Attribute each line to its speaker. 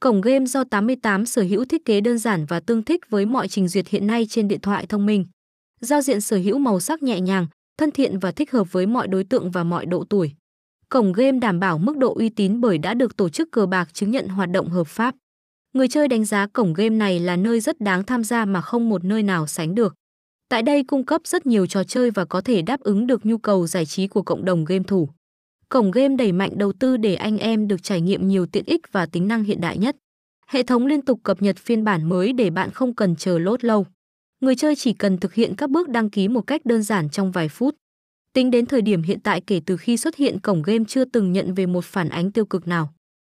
Speaker 1: Cổng game do 88 sở hữu thiết kế đơn giản và tương thích với mọi trình duyệt hiện nay trên điện thoại thông minh. Giao diện sở hữu màu sắc nhẹ nhàng, thân thiện và thích hợp với mọi đối tượng và mọi độ tuổi. Cổng game đảm bảo mức độ uy tín bởi đã được tổ chức cờ bạc chứng nhận hoạt động hợp pháp. Người chơi đánh giá cổng game này là nơi rất đáng tham gia mà không một nơi nào sánh được. Tại đây cung cấp rất nhiều trò chơi và có thể đáp ứng được nhu cầu giải trí của cộng đồng game thủ. Cổng game đẩy mạnh đầu tư để anh em được trải nghiệm nhiều tiện ích và tính năng hiện đại nhất. Hệ thống liên tục cập nhật phiên bản mới để bạn không cần chờ lốt lâu. Người chơi chỉ cần thực hiện các bước đăng ký một cách đơn giản trong vài phút. Tính đến thời điểm hiện tại kể từ khi xuất hiện, cổng game chưa từng nhận về một phản ánh tiêu cực nào.